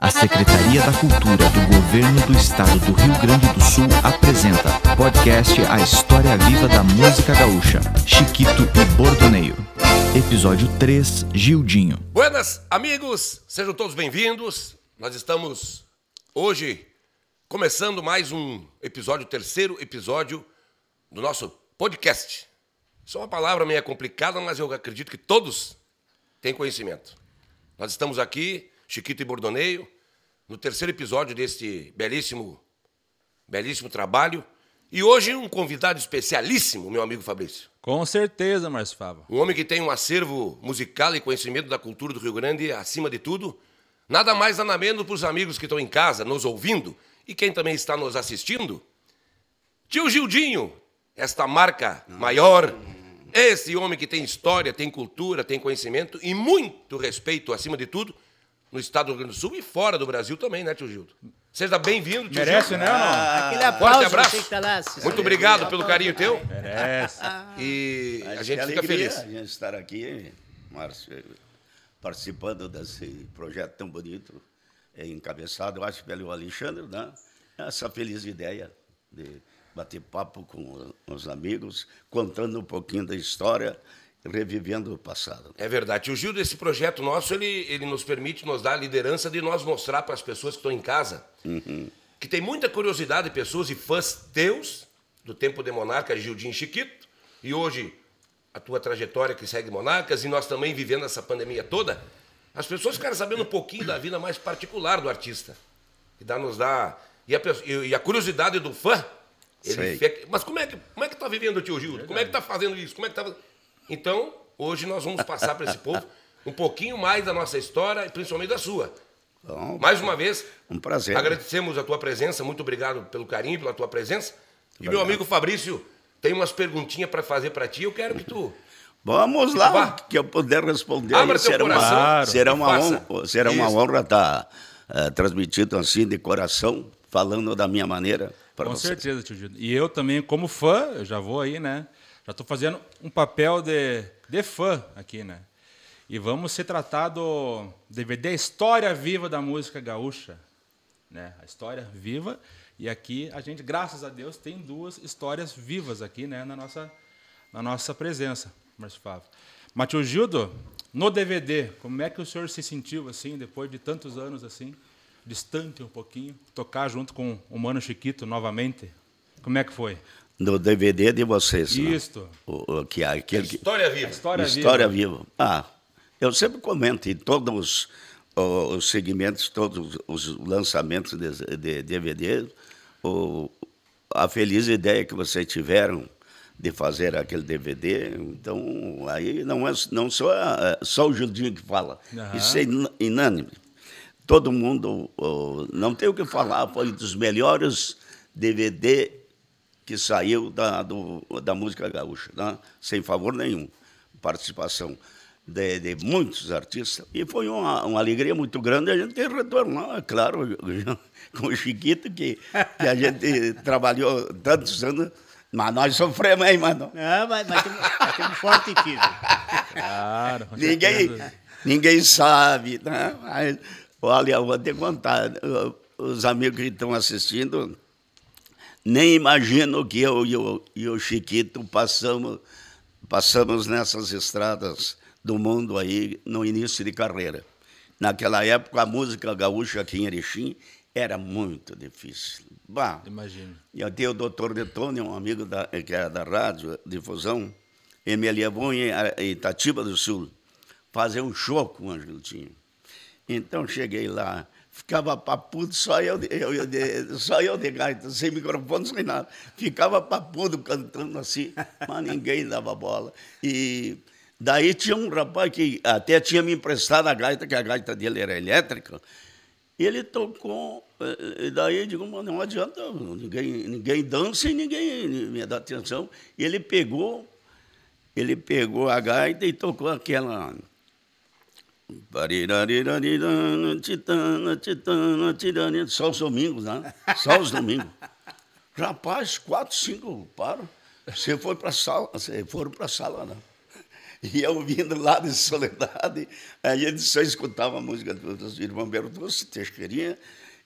A Secretaria da Cultura do Governo do Estado do Rio Grande do Sul apresenta podcast A História Viva da Música Gaúcha, Chiquito e Bordoneio. Episódio 3, Gildinho. Buenas, amigos, sejam todos bem-vindos. Nós estamos hoje começando mais um episódio, terceiro episódio do nosso podcast. Isso é uma palavra meio complicada, mas eu acredito que todos têm conhecimento. Nós estamos aqui Chiquito e Bordoneio, no terceiro episódio deste belíssimo, belíssimo trabalho. E hoje um convidado especialíssimo, meu amigo Fabrício. Com certeza, Márcio Fava. Um homem que tem um acervo musical e conhecimento da cultura do Rio Grande acima de tudo. Nada mais, nada menos para os amigos que estão em casa, nos ouvindo, e quem também está nos assistindo. Tio Gildinho, esta marca maior, esse homem que tem história, tem cultura, tem conhecimento e muito respeito acima de tudo no estado do Rio Grande do Sul e fora do Brasil também, né, tio Gildo? Seja bem-vindo, tio Merece, Gildo. né, não? Aquele aplauso abraço. você que tá lá. Muito obrigado pelo carinho teu. Merece. E a gente que é fica feliz. A gente estar aqui, Márcio, participando desse projeto tão bonito, encabeçado, eu acho, pelo Alexandre, né? Essa feliz ideia de bater papo com os amigos, contando um pouquinho da história, revivendo o passado. É verdade. Tio Gildo, esse projeto nosso, ele, ele nos permite, nos dá a liderança de nós mostrar para as pessoas que estão em casa que tem muita curiosidade, pessoas e fãs teus, do tempo de Monarca, Gildinho e Chiquito, e hoje a tua trajetória que segue Monarcas, e nós também vivendo essa pandemia toda, as pessoas ficaram sabendo um pouquinho da vida mais particular do artista. E dá, nos dá. E a, e a curiosidade do fã. Ele fica- mas como é, que, como é que tá vivendo o tio Gildo? Como é que tá fazendo isso? Como é que tá. Então, hoje nós vamos passar para esse povo um pouquinho mais da nossa história e principalmente da sua. Bom, Mais uma vez, um prazer. agradecemos a tua presença, muito obrigado pelo carinho, pela tua presença. E meu Obrigado. amigo Fabrício tem umas perguntinhas para fazer para ti, eu quero que tu Vamos lá, Vá. que eu puder responder. Abra será coração uma, será uma honra, será uma honra estar eh, transmitindo assim de coração, falando da minha maneira para Com você. certeza, tio Gildo. E eu também, como fã, eu já vou aí, né? Já estou fazendo um papel de, de fã aqui, né? E vamos se tratar do DVD História Viva da Música Gaúcha. Né? A história viva. E aqui a gente, graças a Deus, tem duas histórias vivas aqui né? na, nossa, na nossa presença, Márcio. Mas, tio Gildo, no DVD, como é que o senhor se sentiu assim, depois de tantos anos assim, distante um pouquinho, tocar junto com o Mano Chiquito novamente? Como é que foi? No DVD de vocês. né? Isto. O, o que é aquele que, história viva. História, História viva. viva. Ah, eu sempre comento em todos os, os segmentos, todos os lançamentos de, de DVD, o, a feliz ideia que vocês tiveram de fazer aquele DVD. Então, aí não é não só, é só o Gildinho que fala. Aham. Isso é inânime. Todo mundo, oh, não tem o que falar, foi um dos melhores DVD que saiu da, do- da música gaúcha, né? sem favor nenhum. Participação de, de muitos artistas. E foi uma, uma alegria muito grande a gente ter retorno, é claro, com o Chiquito, que, que a gente trabalhou tantos anos, mas nós sofremos, hein, mano? Ah, mas, mas temos, forte time. Claro, Ninguém, ninguém sabe, né? Mas, olha, eu vou te contar, os amigos que estão assistindo nem imaginam que eu e o, e o Chiquito passamos, passamos nessas estradas do mundo aí no início de carreira. Naquela época, a música gaúcha aqui em Erechim era muito difícil. Bah, Imagino. e até o doutor Detone, um amigo da, que era da rádio, difusão, ele me levou em Itatiba do Sul fazer um show com o Angeltinho. Então cheguei lá, ficava papudo, só eu, eu, eu só eu de gaita, sem microfone, sem nada. Ficava papudo cantando assim, mas ninguém dava bola. E daí tinha um rapaz que até tinha me emprestado a gaita, que a gaita dele era elétrica, e ele tocou, eh, e daí eu digo, não adianta, ninguém, ninguém dança e ninguém me dá atenção. E ele pegou, ele pegou a gaita e tocou aquela. Titana, titana, tirana, Só os domingos, né? Só os domingos. Rapaz, quatro, cinco param. Você foi para a sala, você foram para a sala, né? E eu vindo lá de Soledade, a gente só escutava a música dos irmãos Bertucci, Teixeirinha,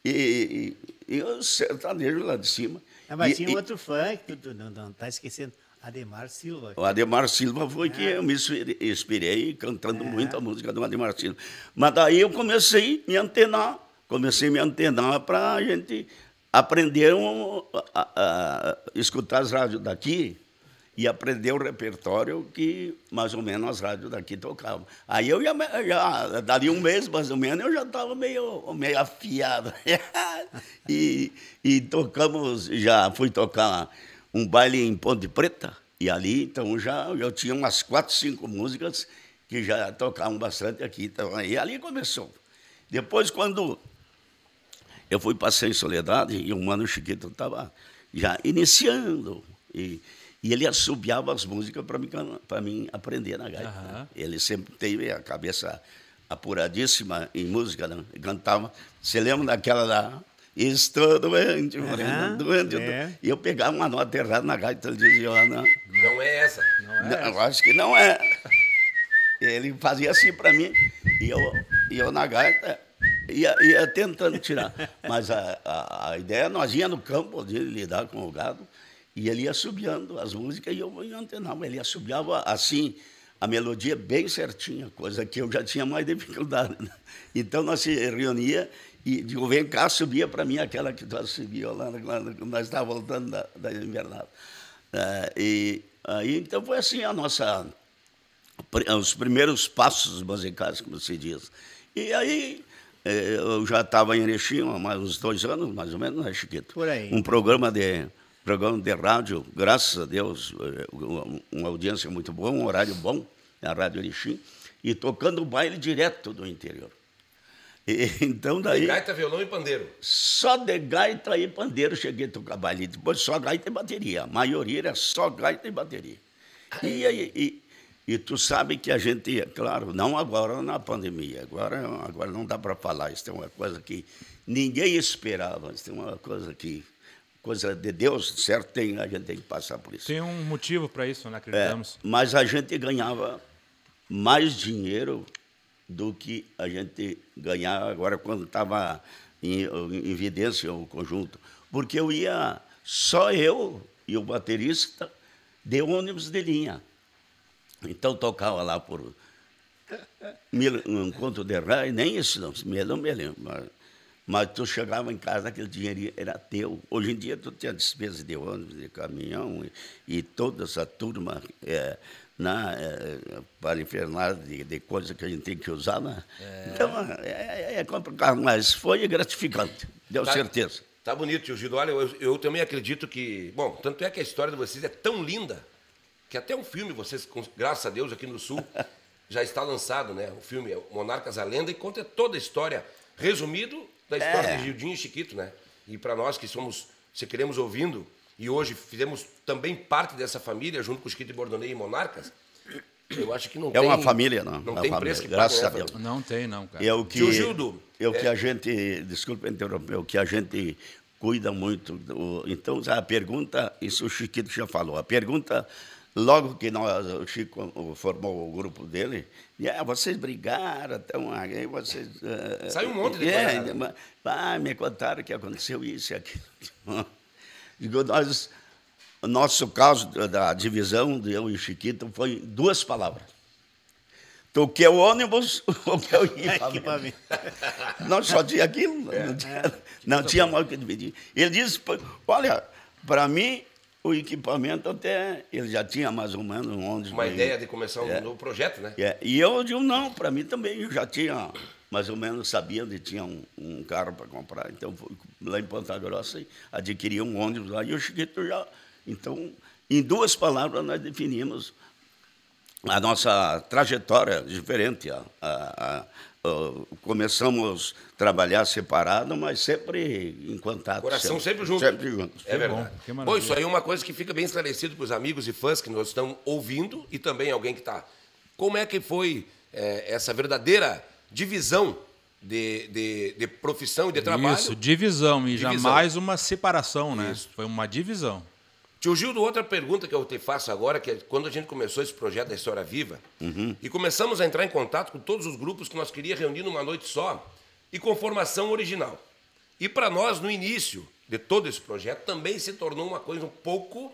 e, e, e o sertanejo lá de cima. Ah, mas E- tinha e- outro fã que tu não, não tá esquecendo. Ademar Silva. O Ademar Silva foi que eu me inspirei- cantando muito a música do Ademar Silva. Mas daí eu comecei a me antenar, comecei a me antenar para a gente aprender um, a, a- escutar as rádios daqui e aprender o repertório que mais ou menos as rádios daqui tocavam. Aí eu já, já dali um mês mais ou menos, eu já estava meio, meio afiado. e, e tocamos, já fui tocar um baile em Ponte Preta, e ali, então, já eu tinha umas quatro, cinco músicas que já tocavam bastante aqui. Então, e ali começou. Depois, quando eu fui passar em Soledade, e o Mano Chiquito estava já iniciando, e, e ele assobiava as músicas para mim, pra mim aprender na gaita. né? Aham. Ele sempre teve a cabeça apuradíssima em música, né? Cantava. Você lembra daquela lá? Estou doente, morena, doente. é. E eu pegava uma nota errada na gaita, ele dizia, "Ah, não, Não é essa. não, eu acho que não é. Ele fazia assim para mim, e eu, e eu na gaita ia, ia tentando tirar. Mas a, a, a ideia, nós ia no campo de lidar com o gado, e ele ia subiando as músicas e eu ia antenava. Ele assobiava assim, a melodia bem certinha, coisa que eu já tinha mais dificuldade. né? Então nós se reunia e digo, vem cá, subia para mim aquela que tu assobiou lá, quando nós estávamos voltando da, da invernada. Eh, e aí, então, foi assim a nossa os primeiros passos musicais, como se diz. E aí, eh, eu já estava em Erechim há mais uns dois anos, mais ou menos, né, Chiquito? Por aí. Um programa de, programa de rádio, graças a Deus, uma, uma audiência muito boa, um horário bom, na Rádio Erechim, e tocando baile direto do interior. E, então, daí, Gaita, violão e pandeiro. só de gaita e pandeiro cheguei a tocar baile. Depois só gaita e bateria. A maioria era só gaita e bateria. E, aí- e, e tu sabe que a gente, é claro, não agora na pandemia, agora, agora não dá para falar, isso é uma coisa que ninguém esperava, isso é uma coisa que, coisa de Deus, certo, tem, a gente tem que passar por isso. Tem um motivo para isso, né? É, Acreditamos. mas a gente ganhava mais dinheiro do que a gente ganhava agora quando estava em, em evidência o conjunto. Porque eu ia, só eu e o baterista, de ônibus de linha. Então tocava lá por um conto de reais, nem isso não, eu não me lembro. Mas, mas tu chegava em casa, aquele dinheiro era teu. Hoje em dia tu tem a despesa de ônibus, de caminhão e, e toda essa turma é, na, é, para infernal de, de coisas que a gente tem que usar. Né? Então é, é complicado, mas foi gratificante, deu Tá- certeza. Tá bonito, tio Gido. Olha, eu, eu também acredito que. Bom, tanto é que a história de vocês é tão linda que até um filme, vocês, graças a Deus, aqui no Sul, já está lançado, né? O filme é Monarcas a Lenda e conta toda a história, resumido da história É. de Gildinho e Chiquito, né? E para nós que somos, se queremos ouvindo, e hoje fizemos também parte dessa família, junto com Chiquito e Bordonei e Monarcas, eu acho que não É tem. uma família, não. Não Uma tem preço que graças a Deus. Não tem, não, cara. É o que, Tio Gildo, é o que é- a gente, desculpa interromper, o que a gente cuida muito. do- então, a pergunta, isso o Chiquito já falou, a pergunta, logo que nós, o Chico formou o grupo dele, e, ah, vocês brigaram, então, aí vocês... eh, Saiu um monte de é, coisa, mas- ah, me contaram que aconteceu isso e aquilo. Digo, nós, o nosso caso da- divisão, de eu e o Chiquito, foi duas palavras. Toquei o ônibus, o que eu ia Equipamento. não só tinha aquilo, não tinha, não tinha mais o que dividir. Ele disse, "Pô, olha, para mim, o equipamento até, ele já tinha mais ou menos um ônibus. Uma ideia de começar um É. novo projeto, né? É, e eu digo, não, para mim também, eu já tinha, mais ou menos sabia onde tinha um, um carro para comprar, então fui lá em Ponta Grossa e adquiri um ônibus lá, e o Chiquito já, então, em duas palavras nós definimos a nossa trajetória diferente. A, a- a- começamos a trabalhar separado, mas sempre em contato. Coração sempre junto. Sempre juntos. É verdade. bom, bom, isso aí é uma coisa que fica bem esclarecido para os amigos e fãs que nós estamos ouvindo e também alguém que está. Como é que foi eh, essa verdadeira divisão de, de, de profissão e de trabalho? Isso, divisão, e Divisão. jamais uma separação, né? Isso. Foi uma divisão. Tio Gildo, outra pergunta que eu te faço agora, que é quando a gente começou esse projeto da História Viva, e começamos a entrar em contato com todos os grupos que nós queríamos reunir numa noite só, e com formação original. E para nós, no início de todo esse projeto, também se tornou uma coisa um pouco.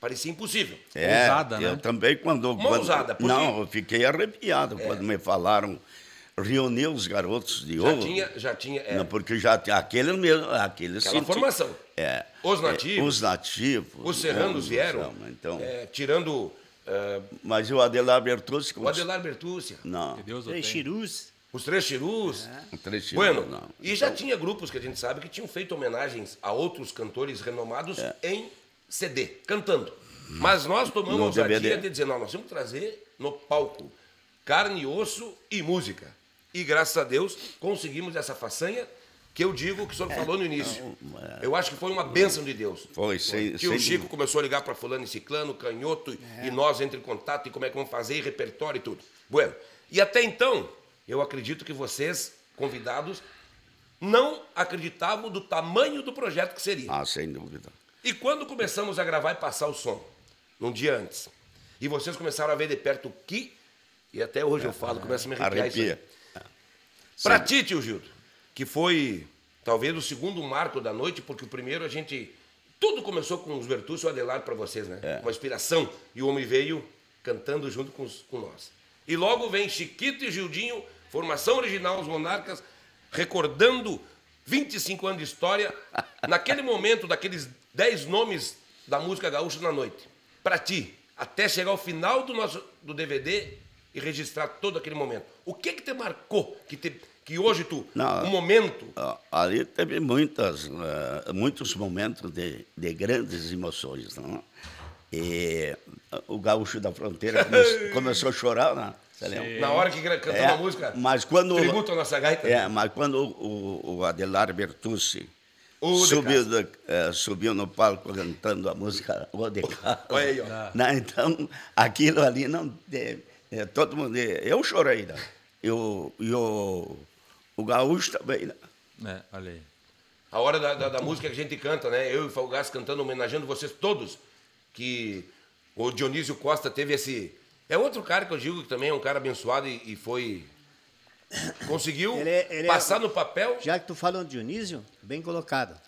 parecia impossível. É, Ousada, eu né? também quando, Uma quando ousada, porque- não, eu fiquei arrepiado quando me falaram reunir os garotos de Já ouro. tinha. Já tinha é, Não, porque já tinha aquele mesmo, aquele aquela senti- formação. É. Os É, nativos. os nativos. Os serranos né, vieram, Então, é, tirando é, mas o Adelar Bertuzzi o Adelar Bertúcia, Não, Que Deus o Três chirus. os Três Chirus. um trecho Bueno, não. Então, e já tinha grupos que a gente sabe que tinham feito homenagens a outros cantores renomados É. em CD, cantando. Mas nós tomamos a ousadia de dizer, não, nós temos que trazer no palco carne, osso e música. E graças a Deus conseguimos essa façanha que eu digo que o senhor falou no início. é. Eu acho que foi uma bênção de Deus. Foi, sem, Que o Chico começou a ligar para fulano e ciclano, canhoto, e nós entre em contato e como é que vamos fazer, e repertório e tudo. Bueno, e até então, eu acredito que vocês, convidados, não acreditavam do tamanho do projeto que seria. Ah, sem dúvida. E quando começamos a gravar e passar o som, num dia antes, e vocês começaram a ver de perto o que, e até hoje eu falo, começa a me arrepiar isso Pra ti, tio Gildo, que foi talvez o segundo marco da noite, porque o primeiro a gente. Tudo começou com os Bertucci e o Adelar para vocês, né? É. Uma inspiração. E o homem veio cantando junto com, os- com nós. E logo vem Chiquito e Gildinho, formação original, os Monarcas, recordando 25 anos de história, naquele momento, daqueles 10 nomes da música gaúcha na noite. Pra ti, até chegar ao final do nosso do DVD e registrar todo aquele momento. O que que te marcou? Que, te, que hoje tu, Não, um momento, Ali teve muitas, eh, muitos momentos de, de grandes emoções. Não? E ah, o gaúcho da fronteira come- começou a chorar, né? Na hora que cantou É, a música, mas quando tributo à nossa gaita. é, mas quando o, o Adelar Bertucci O subiu, eh, subiu no palco cantando a música O de Casa, Olha aí, ó. né? então aquilo ali não eh, eh, todo mundo eu chorei né? e o, e o, o gaúcho também né? É, olha aí. A hora da, da- da música que a gente canta, né? Eu e o Falgás cantando, homenageando vocês todos. Que o Dionísio Costa teve esse. É outro cara que eu digo que também é um cara abençoado e, e foi. Conseguiu Ele é- ele é- passar no papel. Já que tu falou de Dionísio, bem colocado.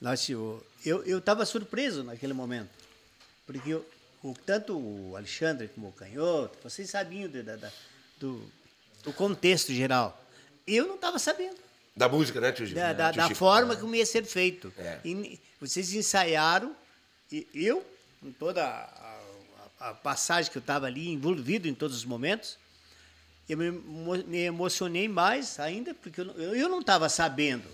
Nós, eu eu estava surpreso naquele momento. Porque o, o- tanto o Alexandre como o Canhoto, vocês sabiam de- da- da- do, do contexto geral. Eu não estava sabendo. Da música, né, tio Gil? da, da- Tio da forma como ia ser feito. É. E vocês ensaiaram, e eu, com toda a, a- a passagem que eu estava ali, envolvido em todos os momentos, eu me, me emocionei mais ainda, porque eu, eu não estava sabendo.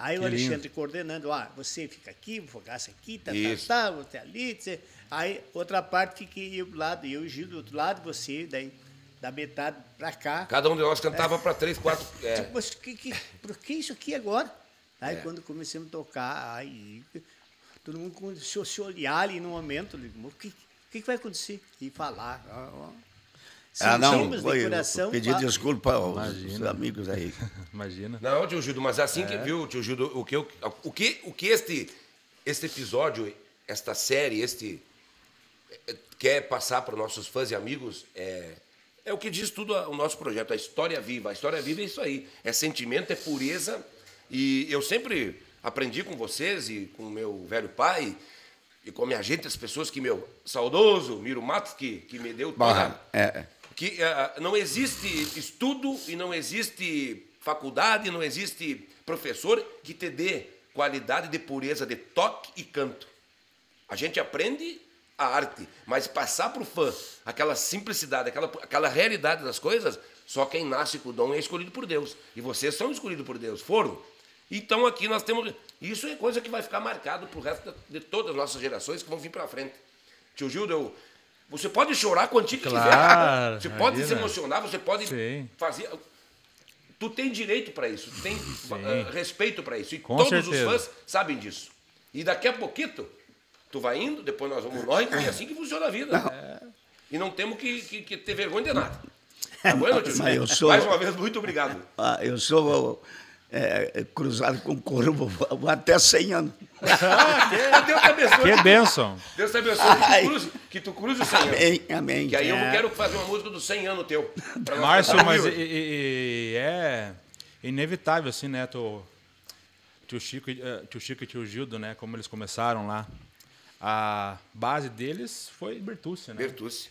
Aí o Que lindo. Alexandre coordenando, ah, você fica aqui, o Fogaça aqui, tá, tá, Isso. tá, você ali. Você... Aí outra parte fiquei eu do lado, eu e o Gil do outro lado, você, daí da metade para cá. Cada um de nós cantava para três, quatro. É. Tipo, mas que, que, por que isso aqui agora? Aí É. quando comecei a tocar, aí todo mundo começou a se olhar ali no momento, digo, o que, o que que vai acontecer? E falar. ó, ó. Ah não foi coração. pedir fa- desculpa aos Imagina. amigos aí Imagina. Não, tio Gildo, mas assim É. que viu, tio Gildo, o que, eu- o que, o que este, este episódio, esta série, este eh, quer passar para os nossos fãs e amigos é, é o que diz tudo a- o nosso projeto, a história viva. A história viva é isso aí, é sentimento, é pureza. E eu sempre aprendi com vocês e com o meu velho pai e com a minha gente, as pessoas que meu saudoso Miro Matos, que, que me deu toda, Bah, é, que ah, não existe estudo e não existe faculdade, não existe professor que te dê qualidade de pureza de toque e canto. A gente aprende a arte, mas passar para o fã aquela simplicidade, aquela, aquela realidade das coisas, só quem nasce com o dom é escolhido por Deus. E vocês são escolhidos por Deus, foram. Então aqui nós temos. Isso é coisa que vai ficar marcado para o resto de todas as nossas gerações que vão vir para frente. Tio Gildo, eu, você pode chorar quanto Claro, quiser. Você pode se emocionar, você pode Sim. fazer. Tu tem direito para isso, tu tem ah, respeito para isso. E Com todos certeza. os fãs sabem disso. E daqui a pouquinho, tu vai indo, depois nós vamos nós, e é assim que funciona a vida. E não temos que, que- que ter vergonha de nada. Tá sou- Mais uma vez, muito obrigado. Ah, eu sou é, é, cruzado com corvo vou até 100 anos. Deus te abençoe. Que bênção. Deus te abençoe. Que tu cruze, que tu cruze os 100 anos. Amém, amém. Que aí eu É. quero fazer uma música dos 100 anos teu. Márcio, mas e- e- e é inevitável, assim, né? Tu, tio, Chico, e- eh, tio Chico e tio Gildo, né? Como eles começaram lá. A base deles foi Bertucci, né? Bertucci.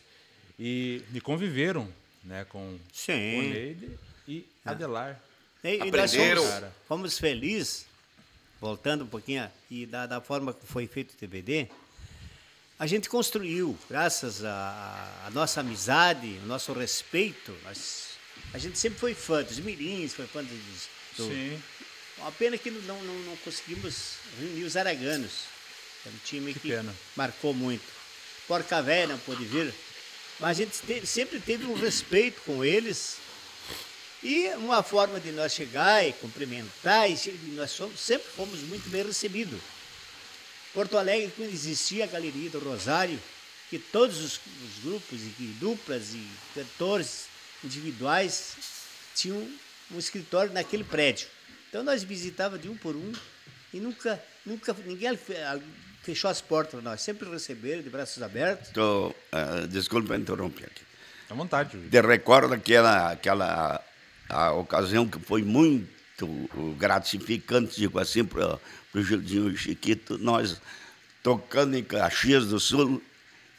E, e conviveram, né? Com Sim. o Neide e Adelar. E, e nós Aprenderam. fomos, fomos felizes, voltando um pouquinho, e da, da forma que foi feito o DVD, a gente construiu, graças à nossa amizade, o nosso respeito, nós, a gente sempre foi fã dos mirins, foi fã dos... do- Sim. Uma pena que não, não, não conseguimos reunir os araganos. É um time Que que, pena. marcou muito. Porca Velha não pôde vir. Mas a gente te- sempre teve um respeito com eles. E uma forma de nós chegar e cumprimentar, e nós somos, sempre fomos muito bem recebidos. Porto Alegre, quando existia a Galeria do Rosário, que todos os, os grupos e duplas e cantores individuais tinham um escritório naquele prédio. Então nós visitávamos de um por um e nunca, nunca ninguém fe- fechou as portas para nós. Sempre receberam de braços abertos. Tô, ah, desculpa interromper aqui. À vontade, Júlio. Te recordo aquela, aquela a ocasião que foi muito gratificante, digo assim, para o Gildinho e o Chiquito, nós tocando em Caxias do Sul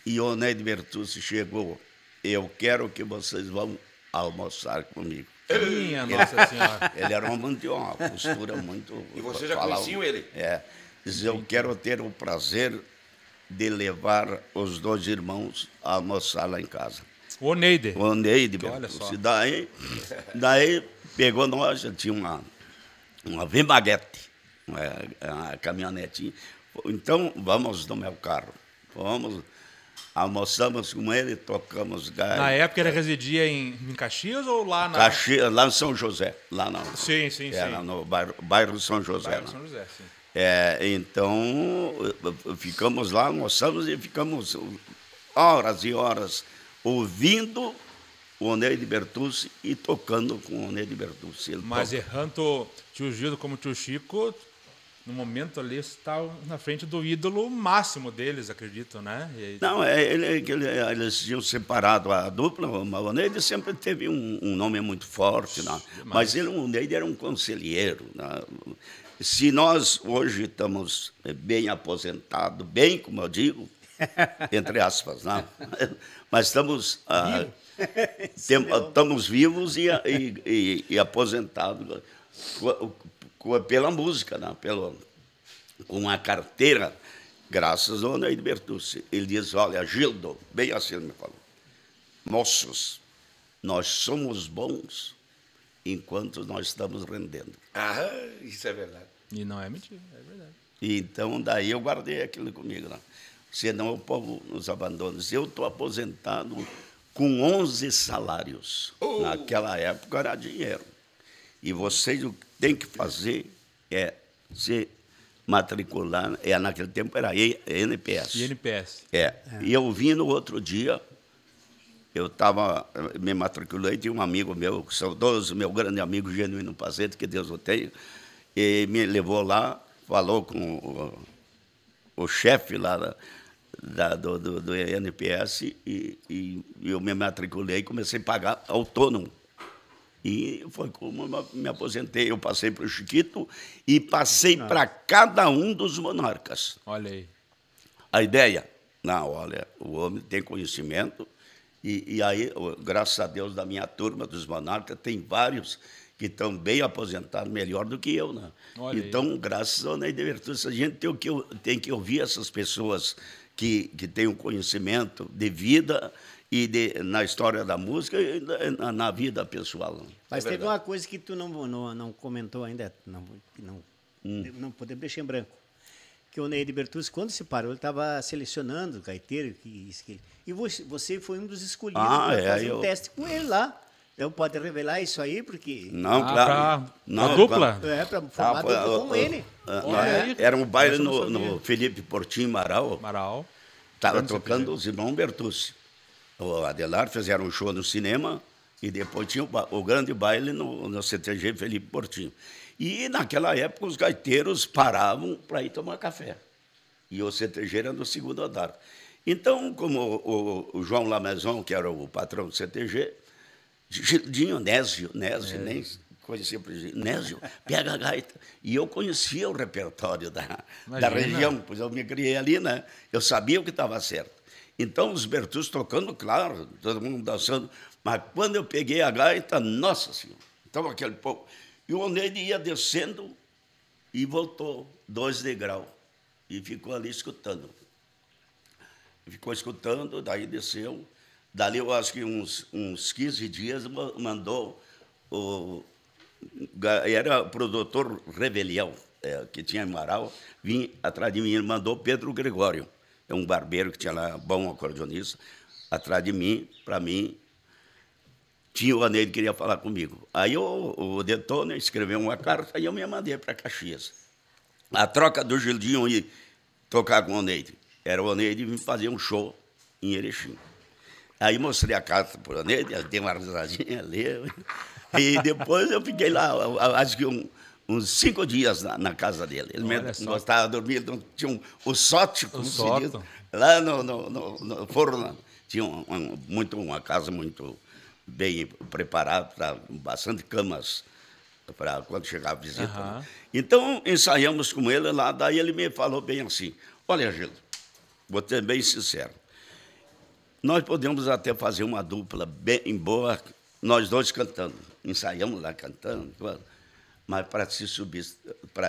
e o Neide Bertucci chegou. Eu quero que vocês vão almoçar comigo. Minha Nossa Senhora. Ele era um homem de uma postura muito. E você já conheciam ele? É. Diz, eu quero ter o prazer de levar os dois irmãos a almoçar lá em casa. O Neide. O Neide Olha só. Daí, daí pegou nós, tinha uma, uma Vimaguete, uma, uma caminhonetinha. Então, vamos no meu carro. Fomos, almoçamos com ele, tocamos gás. Na época ele residia em, em Caxias ou lá na. Caxias, lá em São José. Lá não. Sim, sim, Era sim. no bairro, bairro São José. Bairro lá. São José, sim. É, então, eh, ficamos lá, almoçamos e ficamos horas e horas ouvindo o Neide Bertucci e tocando com o Neide Bertucci. Ele Mas toca- errando tio Gildo como tio Chico, no momento ali está na frente do ídolo máximo deles, acredito, né? E- Não, é, ele, ele- eles tinham separado a dupla, mas o Neide sempre teve um, um nome muito forte, né? mas ele, o Neide era um conselheiro. Né? Se nós hoje estamos eh, bem aposentados, bem, como eu digo, entre aspas, né? Mas estamos, ah, tem- estamos vivos e, e- e- e aposentados co- pela música, né? Pelo, com a carteira, graças ao Neide Bertucci. Ele diz, olha, Gildo, bem assim ele me falou, moços, nós somos bons enquanto nós estamos rendendo. Ah, isso é verdade. E não é mentira, é verdade. E então, daí eu guardei aquilo comigo. Né? Senão o povo nos abandona. Eu estou aposentado com 11 salários. Oh! Naquela época era dinheiro. E vocês o que tem que fazer é se matricular. É, naquele tempo era E- NPS. E NPS. É. E eu vim no outro dia, eu estava, me matriculei, tinha um amigo meu, saudoso, meu grande amigo Genuíno Pazete, que Deus o tenha, e me levou lá, falou com o, o chefe lá da, do, do, do NPS, e, e eu me matriculei e comecei a pagar autônomo. E foi como me aposentei. Eu passei para o Chiquito e passei para cada um dos monarcas Olha aí. a ideia. Não, olha, o homem tem conhecimento e, e aí, graças a Deus, da minha turma dos monarcas, tem vários que estão bem aposentados, melhor do que eu, né? Olha aí. então, graças ao Ney de Virtude, a gente tem que, tem que ouvir essas pessoas que, que têm um conhecimento de vida e de, na história da música e na, na vida pessoal. Mas É teve uma coisa que tu não, não, não comentou ainda, não, não, Hum. não podemos deixar em branco. Que o Neide Bertuzzi, quando se parou, ele estava selecionando o gaiteiro. Que, que e você, você foi um dos escolhidos Ah, para é, fazer um eu- teste com ele lá. Então pode revelar isso aí, porque. Não, Ah, claro. pra- não, a dupla? claro. É, para formar Ah, dupla foi, com ele. Olha aí, era um baile no, no Felipe Portinho Amaral. Amaral. Estava tocando os irmãos Bertucci. O Adelar fizeram um show no cinema e depois tinha o, o grande baile no, no CTG Felipe Portinho. E naquela época os gaiteiros paravam para ir tomar café. E o CTG era no segundo andar. Então, como o, o João Lamezon, que era o patrão do CTG, Gildinho, Nésio, Nésio, é. nem conhecia por Nésio, pega a gaita. E eu conhecia o repertório da, da região, pois eu me criei ali, né? Eu sabia o que estava certo. Então, os Bertus tocando, claro, todo mundo dançando. Mas quando eu peguei a gaita, nossa senhora, então aquele povo. E o Oneide ia descendo e voltou dois degraus. E ficou ali escutando. Ficou escutando, daí desceu. Dali, eu acho que uns, uns 15 dias, mandou o. Era o produtor Rebelião, é, que tinha em Amaral, vinha atrás de mim, ele mandou Pedro Gregório, é um barbeiro que tinha lá, bom acordeonista, atrás de mim, para mim, tinha o que queria falar comigo. Aí o, o Detona escreveu uma carta e eu me mandei para Caxias. A troca do Gildinho ir tocar com o Aneide. Era o Oneide vir fazer um show em Erechim. Aí mostrei a carta para ele deu uma risadinha, leu. E depois eu fiquei lá, acho que um, uns cinco dias na, na casa dele. Ele Olha mesmo gostava de dormir, então tinha um, o sote, como o diz, lá no, no, no, no forno. Tinha um, um, muito, uma casa muito bem preparada, para bastante camas para quando chegava a visita. Uhum. Então, ensaiamos com ele lá, daí ele me falou bem assim, olha, Gildo, vou ser bem sincero, nós podemos até fazer uma dupla bem boa, nós dois cantando, ensaiamos lá cantando, mas para te,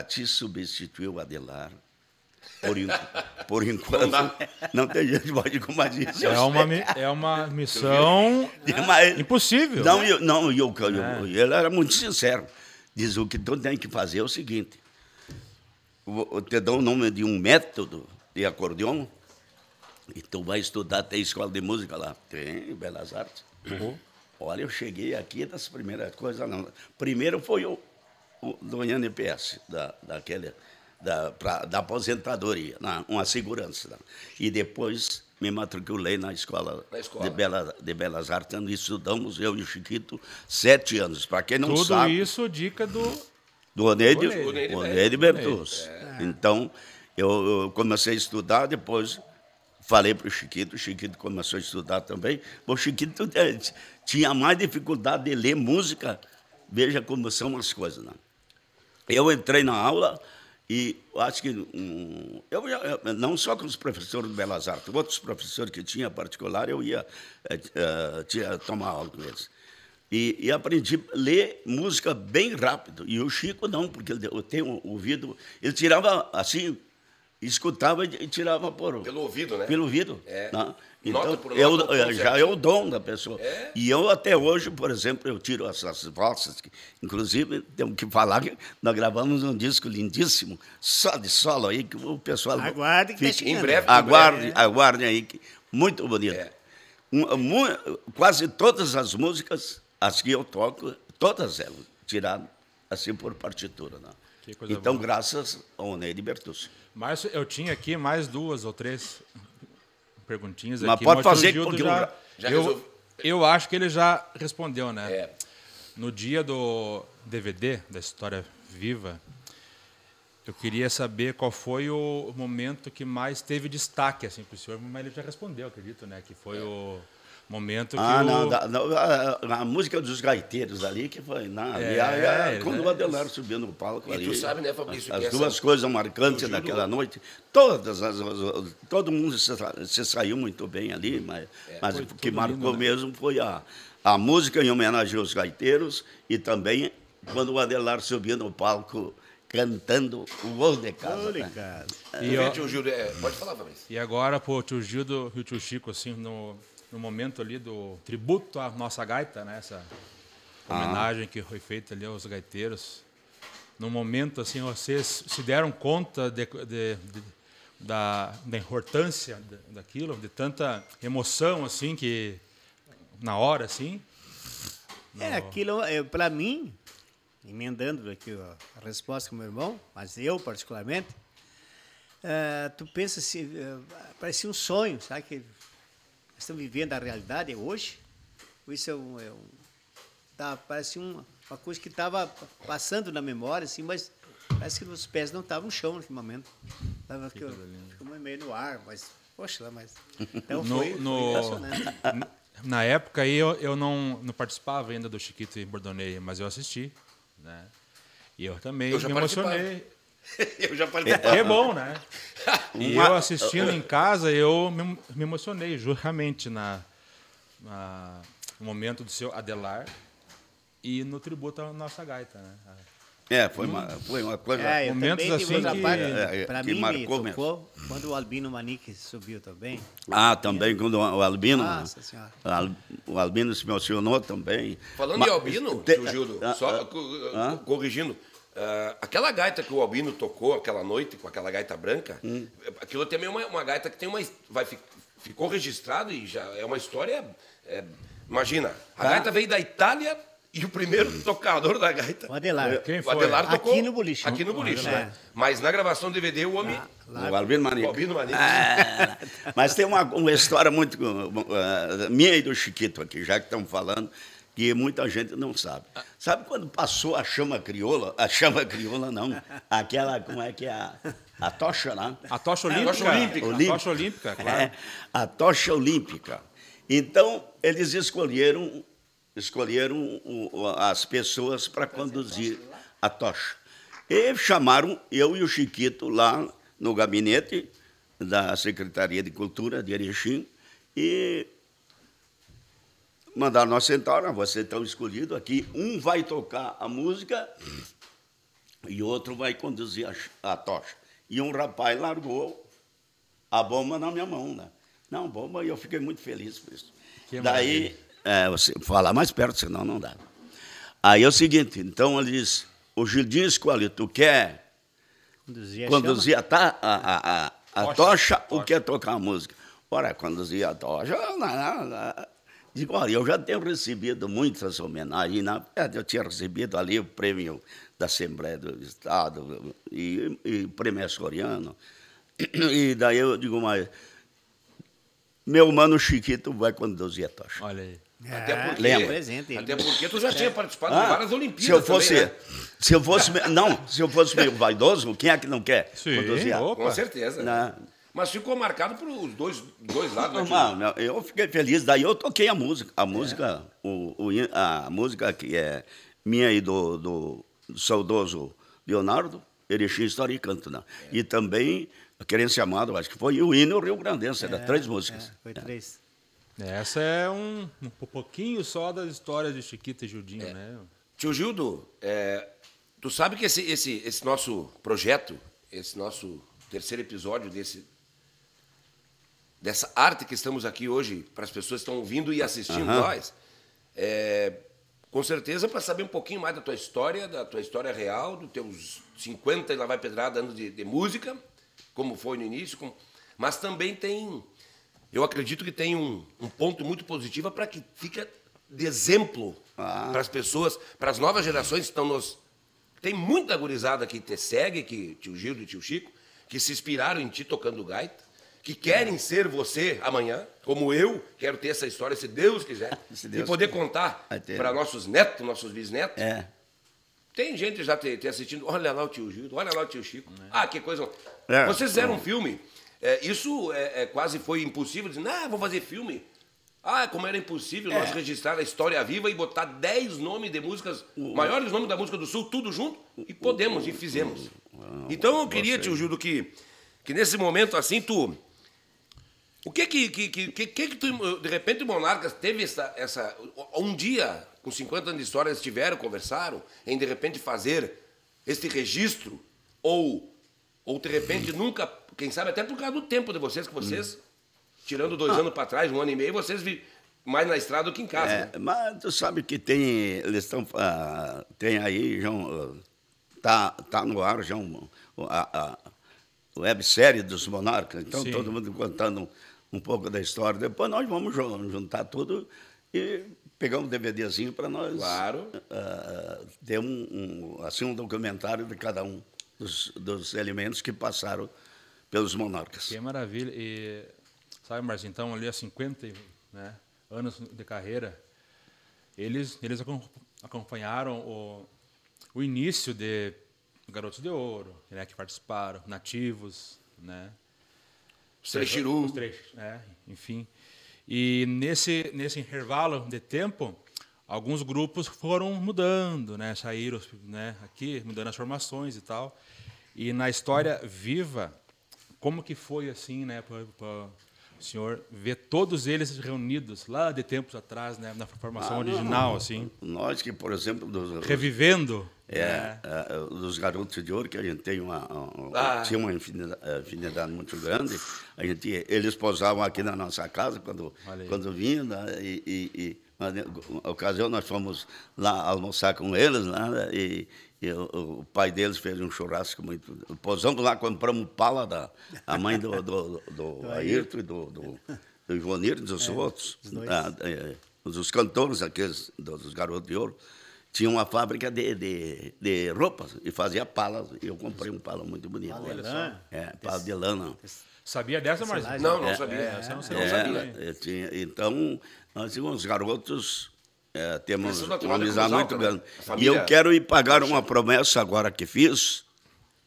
te substituir o Adelar, por, in, por enquanto, não tem gente pode como disse. É uma, é uma missão mas, impossível. Não, eu, não eu, eu, é. ele era muito sincero. Diz, o que tu tem que fazer é o seguinte, eu te dou o nome de um método de acordeão, e tu vai estudar, tem escola de música lá. Tem, Belas Artes. Uhum. Olha, eu cheguei aqui das primeiras coisas. Não. Primeiro foi o, o do INPS, da, daquele, da, pra, da aposentadoria, não, uma segurança. Não. E depois me matriculei na escola, na escola. De, Bela, de Belas Artes, onde estudamos, eu e o Chiquito, sete anos. Para quem não Tudo sabe. Tudo isso dica do. Do Oneide, Oneide Bertus. É. Então, eu, eu comecei a estudar, depois falei para o Chiquito, o Chiquito começou a estudar também. O Chiquito é, tinha mais dificuldade de ler música, veja como são as coisas. Né? Eu entrei na aula e acho que um, eu, eu, não só com os professores de Belas Artes, outros professores que tinha particular, eu ia é, tinha, tomar aula com eles. E, e, aprendi a ler música bem rápido. E o Chico não, porque eu tenho ouvido. Ele tirava assim, escutava e tirava por pelo ouvido, né? Pelo ouvido. É. Né? Então, nota, eu, já é o dom da pessoa. É? E eu até hoje, por exemplo, eu tiro essas vozes, que, inclusive temos que falar que nós gravamos um disco lindíssimo, só de solo aí, que o pessoal. Aguarde que fique, em breve. Aguarde, breve. aguardem aí, que, muito bonito. É. Um, um, quase todas as músicas, as que eu toco, todas elas, tiradas assim por partitura. Né? Então, boa. graças ao Neide Bertucci. Mas eu tinha aqui mais duas ou três perguntinhas Mas aqui. pode fazer porque já, já eu, eu acho que ele já respondeu, né? É. No dia do DVD, da História Viva, eu queria saber qual foi o momento que mais teve destaque assim, para o senhor, mas ele já respondeu, acredito, né? Que foi é. o Momento que ah, não, o... da, não a, a, música dos gaiteiros ali, que foi. Não, é, a, a, quando é, o Adelar subiu no palco e ali. tu sabe, né, Fabrício? As, as duas essa... coisas marcantes daquela noite, todas as, todo mundo se, se, saiu muito bem ali, mas, é, mas o que marcou lindo, né? mesmo foi a, a música em homenagem aos gaiteiros e também quando o Adelar subiu no palco cantando o gol de casa. Né? casa. E, ó, tio Gildo, é, pode falar, Fabrício. E agora, pô, o tio Gildo e o tio Chico, assim, no, no momento ali do tributo à nossa gaita, né? Essa homenagem ah. que foi feita ali aos gaiteiros. No momento, assim, vocês se deram conta de, de, de, da, da importância daquilo, de tanta emoção, assim, que na hora, assim? No... É, aquilo, é, para mim, emendando aqui a resposta com meu irmão, mas eu particularmente, uh, tu pensa assim, uh, parecia um sonho, sabe? Que estamos vivendo a realidade hoje. Isso é um, é um tá, parece uma, uma coisa que estava passando na memória, assim, mas parece que os pés não estavam no chão naquele momento. Tava que eu, ficou meio no ar, mas, poxa, lá, mas. Então No- foi, foi no- impressionante. Na época aí eu, eu não, não participava ainda do Chiquito e Bordonei, mas eu assisti, né? E eu também Eu já me emocionei. Eu já falei. Que é bom, né? E Uma- eu assistindo em casa, eu me, me emocionei, justamente na, na- no momento do seu Adelar e no tributo à nossa gaita, né? É, foi uma, foi uma coisa. É, eu Momentos também tive assim outra que- parte. é, Pra que mim, me marcou mesmo. tocou quando o Albino Manique subiu também. Ah, também quando o Albino. Nossa Senhora. Al- O Albino se emocionou também. Falando Ma- em Albino, te- Gildo, ah, só ah, co- ah. Ah, aquela gaita que o Albino tocou aquela noite, com aquela gaita branca, Hum. aquilo também é uma, uma gaita que tem uma. Vai, fi- ficou registrado e já é uma história. é, imagina, a Tá. gaita veio da Itália e o primeiro tocador da gaita. O Adelar. Quem O foi? Adelar Aqui tocou. no boliche. Aqui no boliche, É. né? Mas na gravação do DVD o homem. O Albino Manique. O Albino Manique. Ah, mas tem uma, uma história muito uh, minha e do Chiquito aqui, já que estamos falando, que muita gente não sabe. Sabe quando passou a chama crioula? A chama crioula não. Aquela, como é que é? A, a tocha, né? A tocha olímpica. tocha olímpica. A tocha olímpica, claro. É, a tocha olímpica. Então, eles escolheram, escolheram as pessoas para conduzir a tocha. E chamaram eu e o Chiquito lá no gabinete da Secretaria de Cultura de Erechim e mandaram nós sentar, "Ah, vocês estão escolhidos aqui, um vai tocar a música e outro vai conduzir a, a tocha. E um rapaz largou a bomba na minha mão, né? Não, bomba, e eu fiquei muito feliz por isso. Que Daí, é, você fala mais perto, senão não dá. Aí é o seguinte, então ele disse, o Gildinho escolhe, tu quer Conduzia a conduzir a, ta- a, a, a, a Tocha, tocha, ou quer tocar a música? Ora, conduzir a tocha, não, não, não. Digo, olha, eu já tenho recebido muitas homenagens. Na verdade, eu tinha recebido ali o prêmio da Assembleia do Estado e, e prêmio Soriano. E daí eu digo, mas meu mano Chiquito vai conduzir a tocha. Olha aí. chama. Até É, porque, Lembra. presente. até porque tu já tinha participado de Ah, várias Olimpíadas. se eu fosse, também, né? se eu fosse, não, se eu fosse meio vaidoso, quem é que não quer Sim, conduzir? a- opa. Com certeza. Não. Mas ficou marcado para os dois, dois lados, né? Não, eu fiquei feliz. Daí eu toquei a música. A música, o, o- a música que é minha e do, do, do saudoso Leonardo, Erechim História e Canto. Né? E também, a Querência Amada, acho que foi e o hino Rio Grandense, era três músicas. É, foi três. Essa é um, um pouquinho só das histórias de Chiquita e Gildinho, É. né? Tio Gildo, é, tu sabe que esse, esse, esse nosso projeto, esse nosso terceiro episódio desse, dessa arte que estamos aqui hoje, para as pessoas que estão ouvindo e assistindo Aham. nós, é, com certeza para saber um pouquinho mais da tua história, da tua história real, dos teus 50 e lá vai pedrada anos de, de música, como foi no início, mas também tem, eu acredito que tem um, um ponto muito positivo para que fica de exemplo Ah. para as pessoas, para as novas gerações que estão nos. Tem muita gurizada que te segue, que tio Gildo e tio Chico, que se inspiraram em ti tocando gaita, que querem ser você amanhã, como eu quero ter essa história, se Deus quiser, Se e Deus poder quiser. contar para nossos netos, nossos bisnetos. É. Tem gente já te, te assistindo, olha lá o tio Gildo, olha lá o tio Chico. Ah, que coisa. É. Vocês fizeram um filme. é, isso é, é, quase foi impossível. Dizer, não, vou fazer filme. Ah, como era impossível É. nós registrar a história viva e botar 10 nomes de músicas, maiores nomes da música do Sul, tudo junto, e podemos, e fizemos. Então eu queria, tio Gildo, que, que nesse momento assim, tu. O que que, que, que, que, que tu, de repente, o Monarcas teve essa, essa. Um dia, com 50 anos de história, eles tiveram, conversaram, em de repente fazer este registro, ou, ou de repente nunca, quem sabe até por causa do tempo de vocês, que vocês, tirando dois anos para trás, um ano e meio, vocês vi mais na estrada do que em casa. né? É, mas tu sabe que tem, eles estão, ah, tem aí, já, um, tá, tá no ar já um, a, a websérie dos monarcas, então Sim. todo mundo contando um, pouco da história. Depois nós vamos jun- juntar tudo e pegar um DVDzinho para nós Claro. ah, ter um, um, assim, um documentário de cada um dos, dos elementos que passaram pelos monarcas. Que maravilha. E sabe, Marcinho, então ali há 50 né, anos de carreira, eles, eles acom- acompanharam o, o início de Garotos de Ouro, né, que participaram, Nativos, né? Os Trechiru. Os trechos, é, enfim. E nesse, nesse intervalo de tempo, alguns grupos foram mudando, né? Saíram né, aqui, mudando as formações e tal. E na história viva, como que foi assim, né, para o senhor ver todos eles reunidos lá de tempos atrás, né, na formação Ah, original, não. assim, Nós que, por exemplo, dos, revivendo. É, né? é, dos garotos de ouro, que a gente tem uma, Ah. tinha uma afinidade, afinidade muito grande, a gente, eles posavam aqui na nossa casa quando, quando vinham, né, e, e, e na ocasião nós fomos lá almoçar com eles, né, e, e o, o pai deles fez um churrasco muito... Posamos lá, compramos pala da a mãe do, do, do, do Ayrton e do, do, do Ivonir e dos outros, os dois. ah, é, os cantores, aqueles dos garotos de ouro, tinha uma fábrica de, de, de roupas e fazia palas. E eu comprei um pala muito bonito. Pala de lã? É, pala de lã. Sabia dessa, mas. Não, não É, sabia. é, não Não sabia. É, é, tinha- então, nós tínhamos uns garotos, é, temos não uma amizade muito grande. né? A E eu quero ir pagar uma promessa agora que fiz.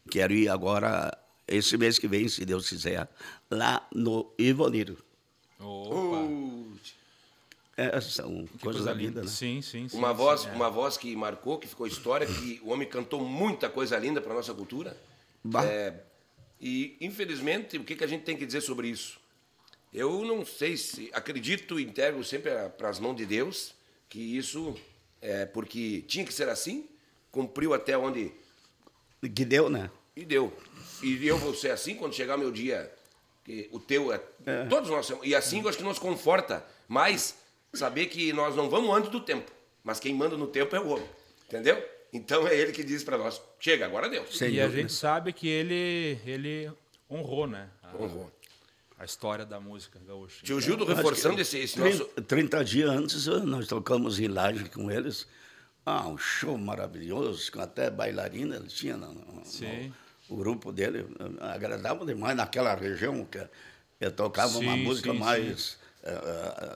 Quero ir agora, esse mês que vem, se Deus quiser, lá no Ivoniro. Opa, É, são que coisas da vida, né? Sim, sim, sim. Uma sim, voz, é. uma voz que marcou, que ficou história, que o homem cantou muita coisa linda para nossa cultura. Bah. É, e, infelizmente, o que, que a gente tem que dizer sobre isso? Eu não sei se. Acredito e entrego sempre para as mãos de Deus que isso é porque tinha que ser assim, cumpriu até onde. Que deu, né? E deu. E eu vou ser assim quando chegar meu dia. Que o teu é. Todos nós somos. E assim eu acho que nos conforta mais saber que nós não vamos antes do tempo. Mas quem manda no tempo é o homem. Entendeu? Então é ele que diz para nós: chega, agora deu. Sem E a dúvida. gente sabe que ele, ele honrou, né? A, Honrou. a história da música gaúcha. Tio Gildo reforçando esse, esse 30, nosso. 30 dias antes, eh, nós tocamos em Laje com eles. Ah, um show maravilhoso, com até bailarina, ele tinha no, no- Sim. no- o grupo dele. eh, Agradava demais naquela região, que eu tocava uma Sim, música sim, mais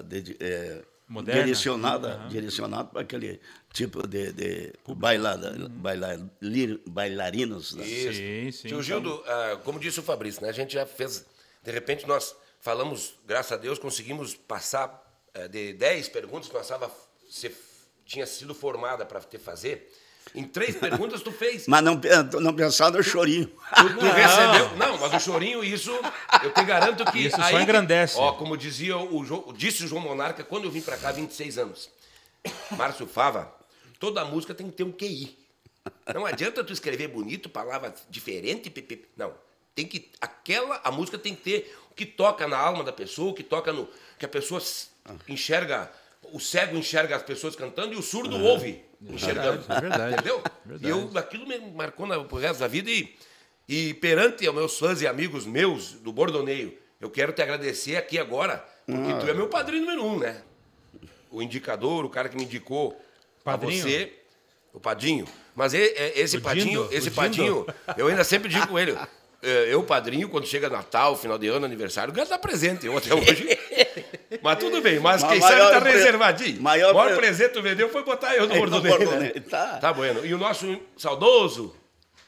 de- eh, Moderna. direcionada, Aham. direcionada para aquele tipo de, de bailada, baila- li- bailarinos. né? Isso. Sim, sim. Tio Gildo, ah, como disse o Fabrício, né, a gente já fez. De repente nós falamos, graças a Deus, conseguimos passar eh, de 10 perguntas que nós tava, se- tinha sido formada para te fazer. Em três perguntas tu fez. Mas não, pe- não pensar no chorinho. Tu, tu recebeu. Não, mas o chorinho, isso, eu te garanto que. Isso só aí- engrandece. Ó, como dizia o, disse o João Monarca quando eu vim pra cá há 26 anos. Márcio Fava, toda música tem que ter um QI. Não adianta tu escrever bonito, palavra diferente, pipi. Não. Tem que. Aquela. A música tem que ter o que toca na alma da pessoa, o que toca no. Que a pessoa s- enxerga. O cego enxerga as pessoas cantando e o surdo ouve enxergando. é verdade. Entendeu? Verdade. E eu, aquilo me marcou na, pro resto da vida e, e perante aos meus fãs e amigos meus do Bordoneio, eu quero te agradecer aqui agora, porque tu é meu padrinho número um, né? O indicador, o cara que me indicou Padrinho? a você, o Padinho. Mas esse O Padinho, Dindo, esse o Padinho, eu ainda sempre digo com ele, é, eu, Padrinho, quando chega Natal, final de ano, aniversário, quero dar presente, eu até hoje. Mas tudo bem, mas Mas quem sabe tá pre- reservadinho. maior o maior pre- presente que tu vendeu foi botar eu no Bordoneio. Bordoneio, Né? tá. Tá bueno. E o nosso saudoso,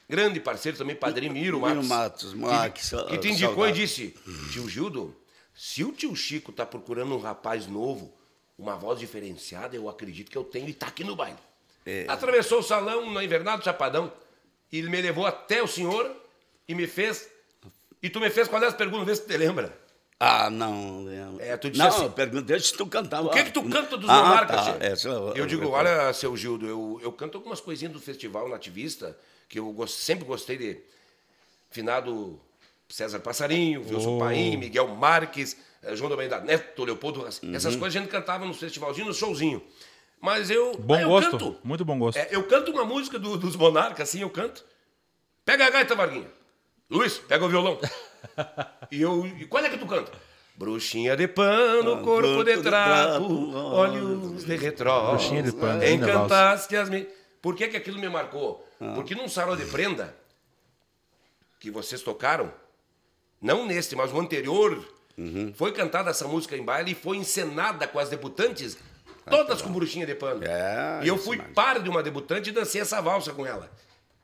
grande parceiro também, Padrinho Miro Miro Matos. Matos, Max, que, que te ah, indicou e disse, tio Gildo, se o tio Chico tá procurando um rapaz novo, uma voz diferenciada, eu acredito que eu tenho e tá aqui no baile. É. Atravessou o salão na Invernado Chapadão e ele me levou até o senhor e me fez... E tu me fez qual é as perguntas, vê se tu te lembra. Ah, não. É, tu disse não, assim- eu perguntei se tu cantava. O que que tu canta dos ah, monarcas, tá, essa Eu digo, olha, seu Gildo, eu, eu canto algumas coisinhas do festival nativista, que eu gos- sempre gostei de. Finado César Passarinho, Wilson Oh. Paim, Miguel Marques, eh, João Domingo da Neto, Leopoldo Uhum. Essas coisas a gente cantava nos festivalzinhos, nos showzinhos. Mas eu. Bom ah, eu gosto, Canto. muito bom gosto. É, eu canto uma música do- dos monarcas, assim, eu canto. Pega a gaita, Varguinha. Luiz, pega o violão. e eu. E qual é que tu canta? Bruxinha de pano, Ah, corpo de de trapo, olhos de retró. Bruxinha de pano, Encantaste as me... Por que, que aquilo me marcou? Ah. Porque num sarau de prenda que vocês tocaram, não neste, mas no anterior, Uhum. foi cantada essa música em baile e foi encenada com as debutantes todas com bruxinha de pano. É, e eu fui par de uma debutante e dancei essa valsa com ela.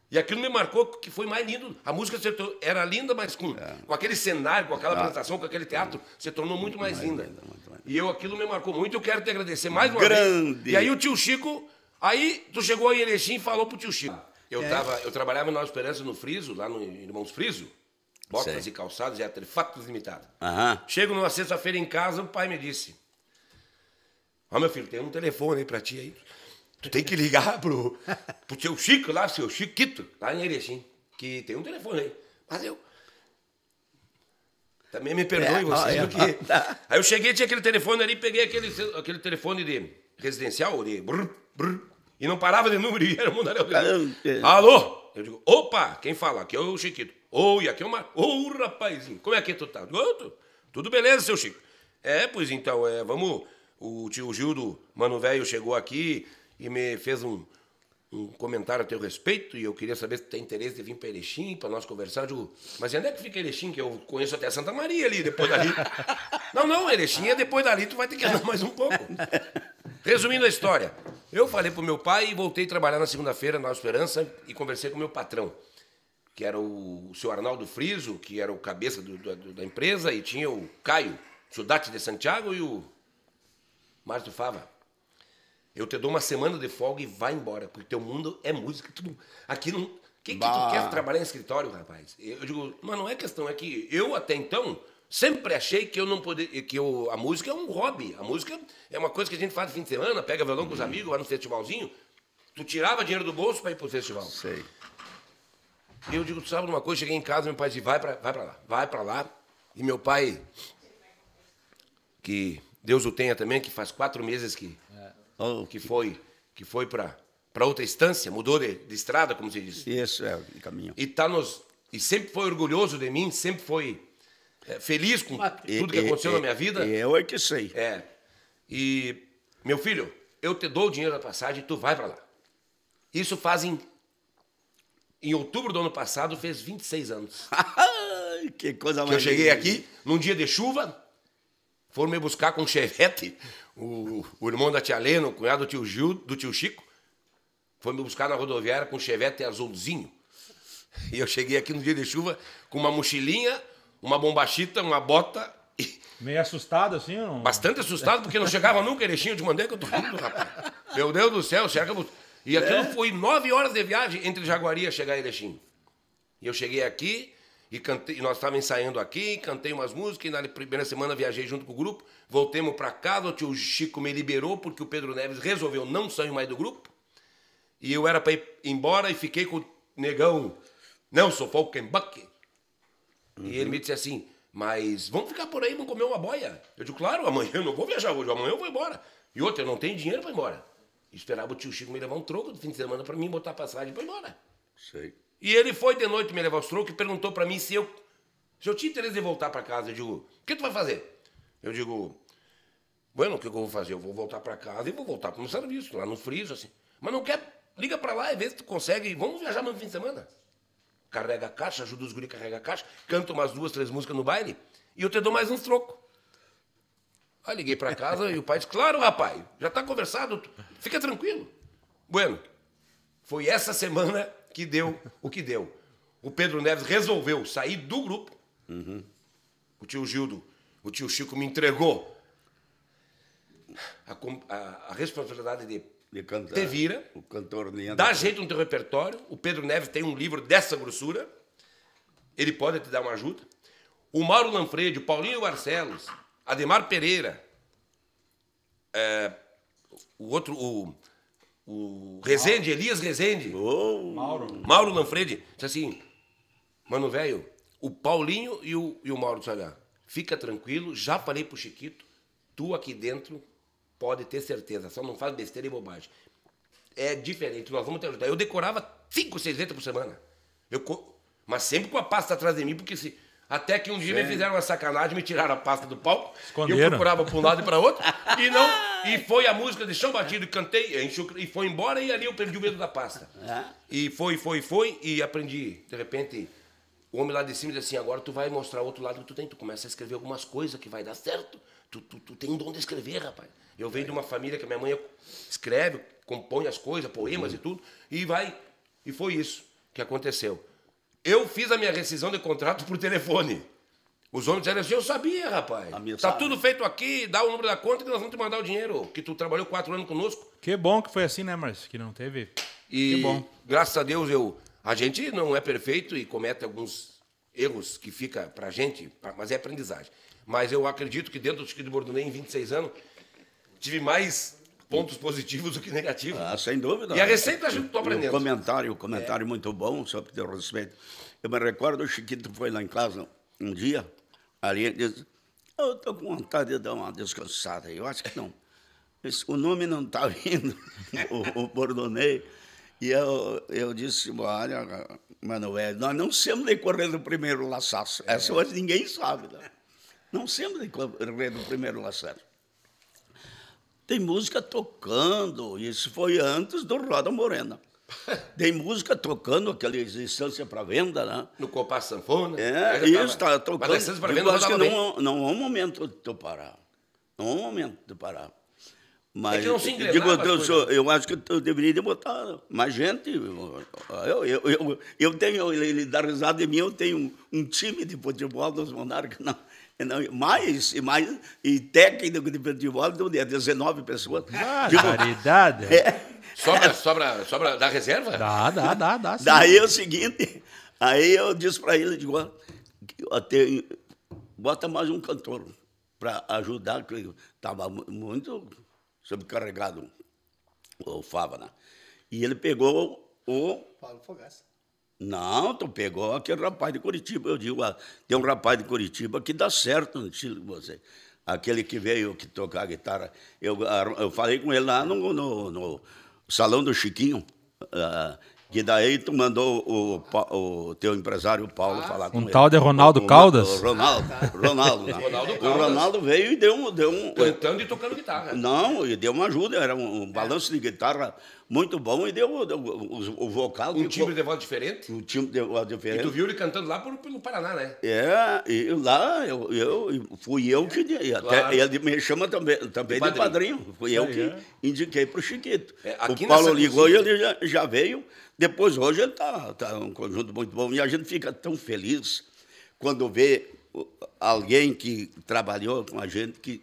E aquilo me marcou que foi mais lindo. A música era linda, mas com, É. com aquele cenário, com aquela Ah. apresentação, com aquele teatro, se tornou muito mais, linda. linda, muito mais E eu aquilo me marcou muito. Eu quero te agradecer mais uma Grande. vez. E aí o tio Chico, aí tu chegou em Erechim e falou pro tio Chico. Eu, tava, eu trabalhava na Esperança no Friso, lá no Irmãos Friso. Botas Sei. e calçados e artefatos limitados. Aham. Chego numa sexta-feira em casa, o pai me disse: Ó, meu filho, tem um telefone aí pra ti aí. Tu tem que ligar pro, pro seu Chico lá, seu Chiquito, lá em Erechim, que tem um telefone aí. Mas eu. Também me perdoe É, vocês, ó, porque. tá. Aí eu cheguei, tinha aquele telefone ali, peguei aquele, aquele telefone de residencial, de brr, brr, e não parava de número, e era o mundaréu. Alô? Eu digo, opa, quem fala? Aqui é o Chiquito. Oi, aqui é o Mar... Ô, rapazinho, como é que tu tá? Eu digo, "Ô, tu- tudo beleza, seu Chico? É, pois então, é, vamos... O tio Gil do Mano Velho chegou aqui e me fez um, um comentário a teu respeito e eu queria saber se tem interesse de vir para Erechim para nós conversar. Eu digo, mas e onde é que fica Erechim? Que eu conheço até Santa Maria ali, depois dali. não, não, Erechim é depois dali, tu vai ter que andar mais um pouco. Resumindo a história, eu falei pro meu pai e voltei a trabalhar na segunda-feira na Esperança e conversei com o meu patrão, que era o, senhor Arnaldo Friso, que era o cabeça do- do- da empresa, e tinha o Caio Sudate de Santiago e o Márcio Fava. Eu te dou uma semana de folga e vai embora, porque teu mundo é música. Tu, não- aqui não. Quem que tu quer trabalhar em escritório, rapaz? Eu digo, mas não é questão, é que eu até então sempre achei que eu não poderia, que eu, a música é um hobby. A música é uma coisa que a gente faz no fim de semana, pega violão com os amigos, vai no festivalzinho. Tu tirava dinheiro do bolso para ir pro festival. Sei. E eu digo, tu sabe uma coisa? Cheguei em casa, meu pai disse, vai pra, vai pra lá, vai pra lá. E meu pai, que Deus o tenha também, que faz quatro meses que, que foi, que foi pra, pra outra instância, mudou de, de estrada, como se diz. Isso é o caminho. E, tá nos, e sempre foi orgulhoso de mim, sempre foi é, feliz com tudo que E- aconteceu e- na minha vida. e Eu é que sei. É. E, meu filho, eu te dou o dinheiro da passagem e tu vai pra lá. Isso fazem. Em outubro do ano passado, fez 26 anos. Que coisa que eu mais cheguei aqui, num dia de chuva, foram me buscar com um chevette, o, o irmão da tia Lena, o cunhado do tio Gil, do tio Chico, foi me buscar na rodoviária com um chevette azulzinho. E eu cheguei aqui no dia de chuva com uma mochilinha, uma bombachita, uma bota e Meio assustado assim? Não? bastante assustado porque não chegava nunca Erechim de Mandé que eu tô indo, rapaz. Meu Deus do céu, será que eu vou... E aquilo foi nove horas de viagem entre Jaguari a chegar a Erechim. E eu cheguei aqui e cantei, e nós estávamos ensaiando aqui, cantei umas músicas, e na primeira semana viajei junto com o grupo, voltemos para casa, o tio Chico me liberou porque o Pedro Neves resolveu não sair mais do grupo. E eu era para ir embora e fiquei com o negão Nelson Falkenbach. E ele me disse assim, mas vamos ficar por aí, vamos comer uma boia. Eu digo, claro, amanhã eu não vou viajar hoje, amanhã eu vou embora. E outra, eu não tenho dinheiro para ir embora. Esperava o tio Chico me levar um troco do fim de semana para mim botar passagem para ir embora. Sei. E ele foi de noite me levar os trocos e perguntou para mim se eu, se eu tinha interesse em voltar para casa. Eu digo, o que tu vai fazer? Eu digo, bueno, o que eu vou fazer? Eu vou voltar para casa e vou voltar para o meu serviço, lá no friso, assim. Mas não quer, liga para lá e vê se tu consegue, vamos viajar no fim de semana. Carrega a caixa, ajuda os guri a carregar a caixa, canta umas duas, três músicas no baile e eu te dou mais uns trocos. Aí liguei para casa e o pai disse, claro, rapaz, já está conversado, fica tranquilo. Bueno, foi essa semana que deu o que deu. O Pedro Neves resolveu sair do grupo. O tio Gildo, o tio Chico me entregou a, a- a responsabilidade de De cantar. Te vira. O cantor dar jeito no teu repertório. O Pedro Neves tem um livro dessa grossura. Ele pode te dar uma ajuda. O Mauro Lanfredi, o Paulinho Barcelos, Ademar Pereira, é, o outro, o, o Rezende, Elias Rezende. Oh, Mauro. Mauro Lanfredi disse assim, mano, velho, o Paulinho e o, e o Mauro olha, fica tranquilo, já falei pro Chiquito, tu aqui dentro pode ter certeza, só não faz besteira e bobagem. É diferente, nós vamos te ajudar. Eu decorava cinco, seis letras por semana. Eu, co- mas sempre com a pasta atrás de mim, porque se... Até que um dia me fizeram uma sacanagem, me tiraram a pasta do palco. E eu Esconderam. procurava para um lado e para outro. E não. E foi a música de chão batido e cantei, enchi e foi embora e ali eu perdi o medo da pasta. Ah. E foi, foi, foi, e aprendi, de repente, o homem lá de cima diz assim, agora tu vai mostrar outro lado que tu tem. Tu começa a escrever algumas coisas que vai dar certo. Tu, tu, tu tem um dom de escrever, rapaz. Eu venho de uma família que a minha mãe escreve, compõe as coisas, poemas e tudo, e vai. E foi isso que aconteceu. Eu fiz a minha rescisão de contrato por telefone. Os homens disseram assim, eu sabia, rapaz. A minha Tá sabe. tudo feito aqui, dá o número da conta que nós vamos te mandar o dinheiro. Que tu trabalhou quatro anos conosco. Que bom que foi assim, né, Márcio? Que não teve. E Que bom. graças a Deus eu a gente não é perfeito e comete alguns erros que fica pra gente, pra- mas é aprendizagem. Mas eu acredito que dentro do Chiquito de Bordonê em 26 anos tive mais pontos positivos do que negativos. Ah, sem dúvida. E a receita a gente tô aprendendo. Um comentário, um comentário muito bom, só para ter respeito. Eu me recordo, o Chiquito foi lá em casa um dia, ali ele disse, eu estou com vontade de dar uma descansada. Eu acho que não. Esse- o nome não está vindo, o, o Bordonei. E eu, eu disse, olha, Manuel, nós não somos de correr do primeiro laçaço. Essa hoje ninguém sabe. Né? Não somos de correr do primeiro laçaço. Tem música tocando, isso foi antes do Roda Morena. Tem música tocando, aquela existência para venda, né? No Copa Sanfona. É, isso, está tocando. Mas a pra Digo, venda acho que não, não é um momento de tu parar. Não é um momento de parar. Mas, É que não se digo, eu, sou- eu acho que eu deveria de botar mais gente. Eu, eu, eu, eu tenho, ele, ele dá risada de mim, eu tenho um, um time de futebol dos Monarcas, não, mais, e mais, e técnico de futebol, de 19 pessoas. Digo, Caridade. Sobra, sobra, sobra da reserva? Dá, dá, dá, dá. sim. Daí é o seguinte, aí eu disse para ele, digo, tenho- bota mais um cantor para ajudar, que estava muito sobrecarregado o Fávana. E ele pegou o. Paulo Fogaça. Não, tu pegou aquele rapaz de Curitiba. Eu digo, ah, tem um rapaz de Curitiba que dá certo no estilo que você. Aquele que veio que tocar guitarra. Eu, ah, eu falei com ele lá no, no, no salão do Chiquinho. ah, que daí tu mandou o, o teu empresário Paulo falar com Um ele. tal de Ronaldo O- o- Caldas? O Ronaldo. Ronaldo, né? Ronaldo O Caldas. Ronaldo veio e deu um. Deu um Cantando e tocando guitarra. não, e deu uma ajuda, era um, um balanço de guitarra muito bom e deu, deu o, o vocal. Um timbre de voz diferente. um timbre de voz E diferente. tu viu ele cantando lá por, pelo Paraná, né? É, e lá eu, eu fui eu que e até Claro. ele me chama também, também de De padrinho. Fui eu aí, que é. indiquei para o Chiquito. É, aqui o Paulo ligou e ele já, já veio. Depois hoje ele está tá um conjunto muito bom e a gente fica tão feliz quando vê alguém que trabalhou com a gente que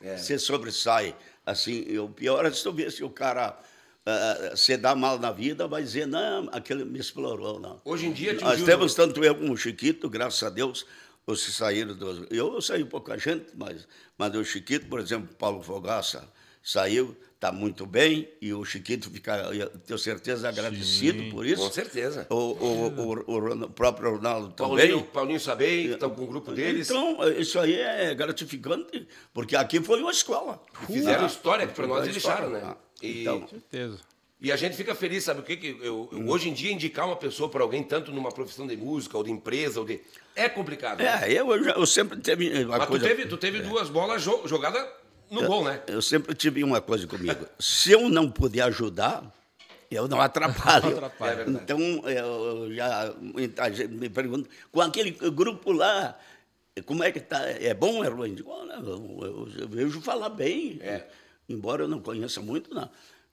É. se sobressai. Assim, o pior é se tu vê se o cara ah, se dá mal na vida, vai dizer, não, aquele me explorou, não. Hoje em dia, Nós temos tanto eu como o Chiquito, graças a Deus, que saíram dos. Eu saí pouca gente, mas, mas o Chiquito, por exemplo, Paulo Fogaça saiu, está muito bem, e o Chiquito fica, eu tenho certeza, agradecido por isso. Com certeza. O, o, o, o próprio Ronaldo Paulinho, também. Paulinho Sabei, que estão com o grupo deles. Então, isso aí é gratificante, porque aqui foi uma escola. Fizeram Ah, história, que para nós eles deixaram, né? Ah, E, então, certeza. e a gente fica feliz, sabe o que? que eu, eu- hoje em dia, indicar uma pessoa para alguém, tanto numa profissão de música ou de empresa, ou de. É complicado. né? É, eu, já- eu sempre teve uma Mas tu coisa. teve, tu teve duas bolas jo- jogadas no gol, né? Eu sempre tive uma coisa comigo. Se eu não puder ajudar, eu não atrapalho. atrapalha. É verdade. então, eu já muita gente me pergunta, com aquele grupo lá, como é que tá? É bom, é ruim? Eu Digo, eu, eu- eu vejo falar bem. É. Embora eu não conheça muito, não.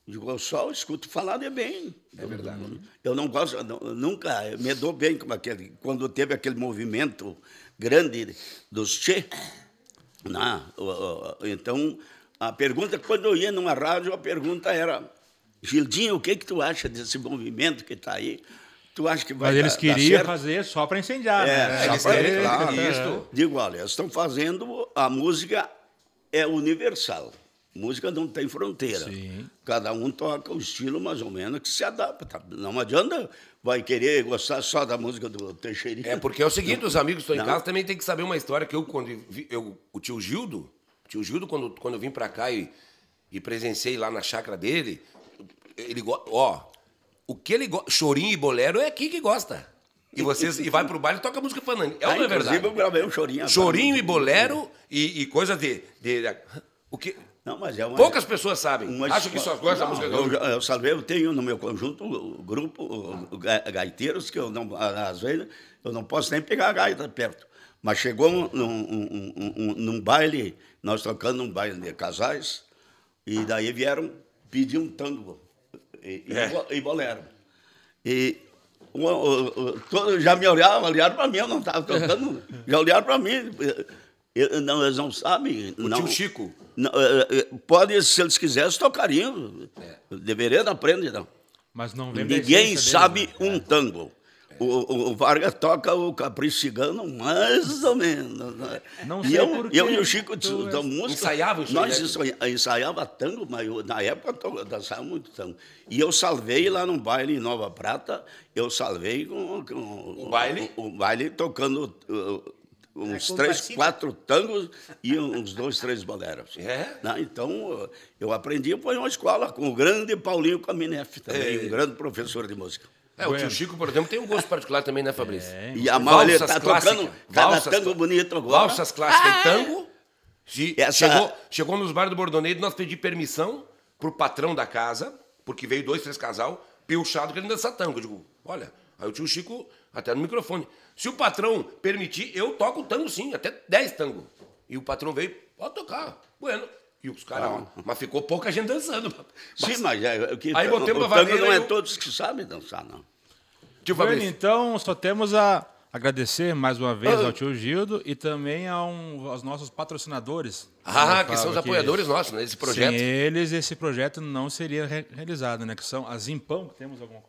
Digo, eu só escuto falar de bem. É verdade. Eu não gosto, eu não- eu nunca me dou bem com aquele, quando teve aquele movimento grande dos Che. Não, o- então, a pergunta, quando eu ia numa rádio, a pergunta era, Gildinho, o que, que tu acha desse movimento que está aí? Tu acha que vai Mas eles dar- dar queriam certo? fazer só para incendiar, É, né? eles Só pra- querem, claro, É. isso. Digo, olha, eles estão fazendo, a música é universal. Música não tem fronteira. Sim. Cada um toca o estilo mais ou menos que se adapta. Não adianta vai querer gostar só da música do Teixeirinho. É porque é o seguinte, os amigos que estão em Não. casa também tem que saber uma história que eu, quando vi, eu, o tio Gildo, o tio Gildo, quando, quando eu vim pra cá e, e presenciei lá na chácara dele, ele gosta, ó, o que ele gosta, chorinho e bolero é aqui que gosta. E vocês, e vai pro baile e toca música fandango. É Ah, não é inclusive, verdade? eu gravei um chorinho. Chorinho e bolero e, e coisa de, de, O que, Não, mas é uma. Poucas pessoas sabem. uma Acho que só gostam da música eu, gaúcha. eu salvei, eu tenho no meu conjunto o grupo o- ga- gaiteiros, que eu não, às vezes, eu não posso nem pegar a gaita perto. Mas chegou num, baile, nós tocando um baile de casais, e daí vieram pedir um tango e, É. e bolero. E já me olhavam, olharam para mim, eu não estava tocando, já olharam para mim. Eu- não, eles não sabem. O não, tio Chico. não, é, é, pode, se eles quisessem, tocariam. É. Deveria não aprender, não. Mas não vem Ninguém sabe deles, né? um tango. O, o, o Vargas toca o Capricho Cigano mais ou menos. né? Não e sei eu, por eu quê. e o Chico Tu da és- música. Ensaiavam isso aí, Nós né? ensaia- ensaiava tango, mas eu, na época eu dançava muito tango. E eu salvei lá num baile em Nova Prata, eu salvei com, com O baile? O, o baile tocando uh, uns com três, quatro tangos e uns dois, três boleros. É? Né? Então, eu aprendi foi uma escola com o grande Paulinho Caminef também, É. um grande professor de música. É, o tio. Chico, por exemplo, tem um gosto particular também, né, Fabrício? E a Valsas está tocando cada Valsas tango bonito agora. Ah! Valsas clássicas e tango. Se Essa- chegou, chegou nos bares do Bordoneiro, nós pedimos permissão pro patrão da casa, porque veio dois, três casal, piochado querendo dançar tango. Eu digo, olha, aí o tio Chico, até no microfone. Se o patrão permitir, eu toco tango sim, até 10 tango. E o patrão veio, pode tocar. Bueno. E os caras, ó, mas ficou pouca gente dançando. Sim, mas é, o que Aí botemos o a tango não é o- todos que sabem dançar, não. Tio Bueno, Fabrício. então, só temos a agradecer mais uma vez Ah. ao tio Gildo e também a um- aos nossos patrocinadores. Ah, Eu que são os apoiadores nossos, né, projeto. Sem eles, esse projeto não seria re- realizado, né? Que são a Zimpão, que temos alguma,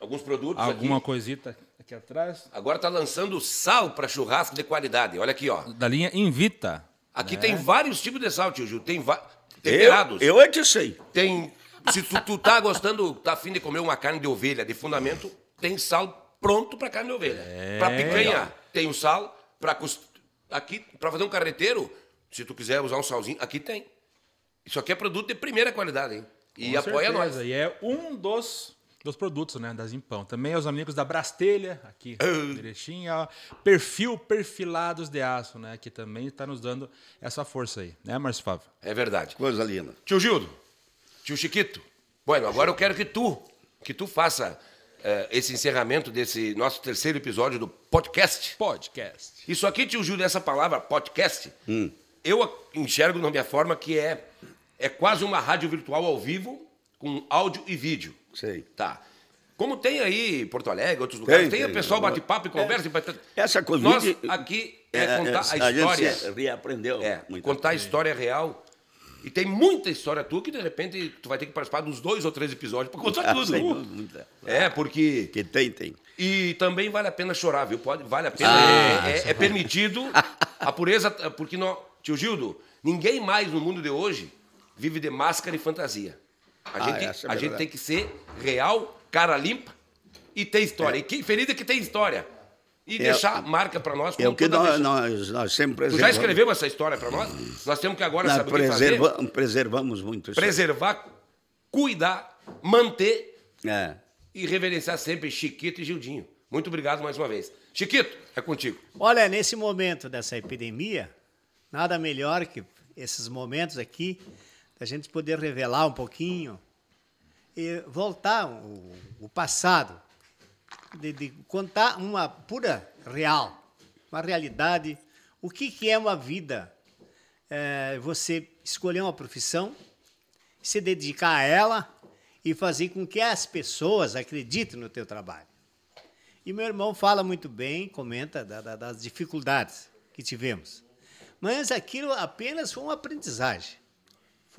Alguns produtos alguma aqui. coisita aqui atrás. Agora tá lançando sal para churrasco de qualidade. Olha aqui, ó. Da linha Invita. Aqui né? tem vários tipos de sal, tio Gil. Tem va- Eu, temperados. eu é que sei. Tem. Se tu, tu tá gostando, tá afim de comer uma carne de ovelha de fundamento, tem sal pronto para carne de ovelha. É. Para picanha, tem o sal. Para aqui para fazer um carreteiro, se tu quiser usar um salzinho, aqui tem. Isso aqui é produto de primeira qualidade, hein? E Com apoia certeza. nós. E é um dos, dos produtos, né? Da Zimpão. Também aos amigos da Brastelha, aqui Ah. direitinho. ó. Perfil Perfilados de Aço, né? Que também está nos dando essa força aí. Né, Márcio Fábio? É verdade. Coisa linda. Tio Gildo, tio Chiquito. Bueno, agora eu quero que tu, que tu faça eh, esse encerramento desse nosso terceiro episódio do podcast. Podcast. Isso aqui, tio Júlio, essa palavra podcast, eu a- enxergo na minha forma que é, é quase uma rádio virtual ao vivo com áudio e vídeo. Sei. Tá. Como tem aí em Porto Alegre, outros lugares, tem, tem. o pessoal bate papo e conversa. e bate- Essa Covid- Nós aqui é, contar a história. gente reaprendeu. É, contar a história real. E tem muita história tua que, de repente, tu vai ter que participar dos dois ou três episódios para contar tudo. Sem dúvida, muita. É, porque... Que tem, tem. E também vale a pena chorar, viu? Pode, vale a pena. Ah, é, é- é permitido a pureza, porque não, tio Gildo, ninguém mais no mundo de hoje vive de máscara e fantasia. A Ah, gente, é a gente tem que ser real, cara limpa e ter história. E quem feliz é que tem história. E deixar marca para nós. É como o que nós, vez. nós, nós sempre Tu preservamos. já escreveu essa história para nós? Nós temos que agora Nós saber o que fazer. preserva- preservamos muito isso. Preservar, cuidar, manter É. e reverenciar sempre Chiquito e Gildinho. Muito obrigado mais uma vez. Chiquito, é contigo. Olha, nesse momento dessa epidemia, nada melhor que esses momentos aqui, da gente poder revelar um pouquinho e voltar o, o passado, de, de contar uma pura real, uma realidade, o que, que é uma vida. É, você escolher uma profissão, se dedicar a ela e fazer com que as pessoas acreditem no teu trabalho. E meu irmão fala muito bem, comenta da- da- das dificuldades que tivemos. Mas aquilo apenas foi uma aprendizagem.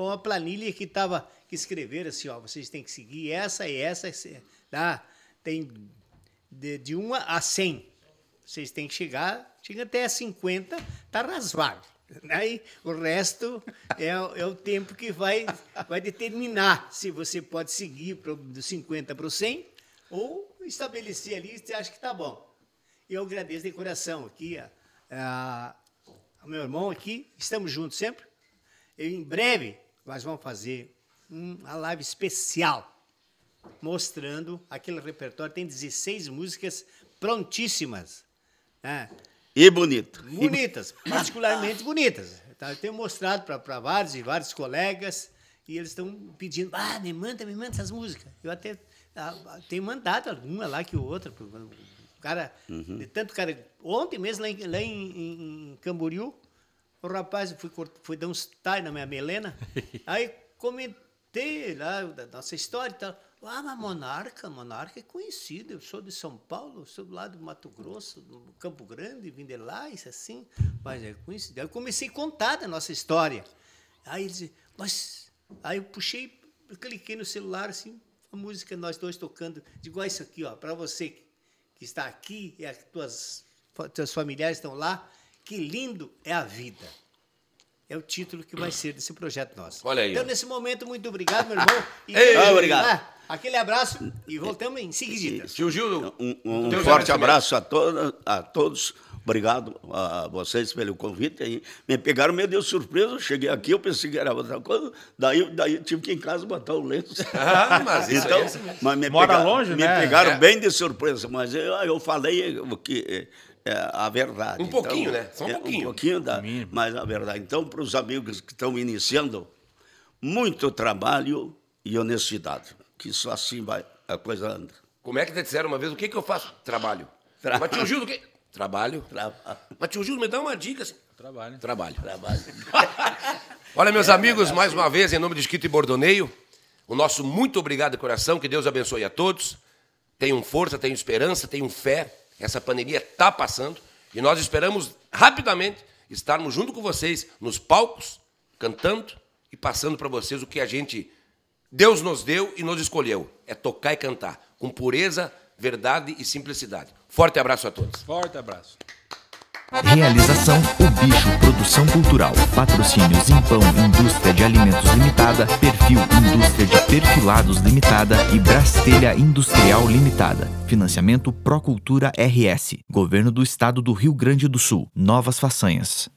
Foi uma planilha que estava que escreveram assim, ó, vocês têm que seguir essa e essa, tá? Tem de, de 1 a 100. Vocês têm que chegar, chega até a 50, tá razoável. Aí o resto é, o- é o tempo que vai, vai determinar se você pode seguir pro, do 50 para o 100 ou estabelecer ali você acha que tá bom. Eu agradeço de coração aqui ao meu irmão aqui, estamos juntos sempre. Eu, em breve nós vamos fazer um- uma live especial mostrando aquele repertório. Tem 16 músicas prontíssimas. né? E bonito. Bonitas, particularmente bonitas. Tá? Eu tenho mostrado para vários e vários colegas e eles estão pedindo, ah, me manda, me manda essas músicas. Eu até ah, tenho mandado alguma lá que outra. O cara, Uhum. de tanto cara. Ontem mesmo, lá em, lá em- em Camboriú, o rapaz foi, foi dar uns tais na minha melena. aí comentei lá da nossa história e tal. Ah, mas Monarca, Monarca é conhecido. Eu sou de São Paulo, sou do lado do Mato Grosso, do Campo Grande, vim de lá, isso assim. Mas é conhecido. Aí eu comecei a contar da nossa história. Aí ele disse, mas. Aí eu puxei, cliquei no celular assim, a música nós dois tocando. Digo, ó, isso aqui, ó, para você que está aqui e as tuas, teus familiares estão lá, que lindo é a vida. É o título que vai ser desse projeto nosso. Olha aí, Então, ó. nesse momento, muito obrigado, meu irmão. E, Ei, Ah, obrigado. Ah, aquele abraço e voltamos em seguida. Tio Gil, Um, um forte abraço a, toda, a todos. Obrigado a vocês pelo convite. aí. Me pegaram meio de surpresa. Eu cheguei aqui, eu pensei que era outra coisa. Daí, daí eu tive que ir em casa botar o lenço. Ah, mas isso então, é mas me Mora pegaram, longe, me né? pegaram É. bem de surpresa, mas eu, eu falei que é a verdade. Um pouquinho, né? Só um é, pouquinho. Um pouquinho, da, mas a verdade. Então, para os amigos que estão iniciando, muito trabalho e honestidade, que só assim vai a coisa anda. Como é que te disseram uma vez, o que, que eu faço? Trabalho. Tra- Mas tio Gil, o quê? Trabalho. Tra- Mas tio Gil, me dá uma dica. Assim. Trabalho. Trabalho. Trabalho. Olha, meus amigos, mais uma vez, em nome de Esquito e Bordoneio, o nosso muito obrigado de coração, que Deus abençoe a todos. Tenham força, tenham esperança, tenham fé. Essa pandemia está passando e nós esperamos rapidamente estarmos junto com vocês nos palcos, cantando e passando para vocês o que a gente, Deus nos deu e nos escolheu. É tocar e cantar, com pureza, verdade e simplicidade. Forte abraço a todos. Forte abraço. Realização O Bicho Produção Cultural. Patrocínio Zimpão Indústria de Alimentos Limitada. Perfil Indústria de Perfilados Limitada. E Brastelha Industrial Limitada. Financiamento Procultura RS. Governo do Estado do Rio Grande do Sul. Novas façanhas.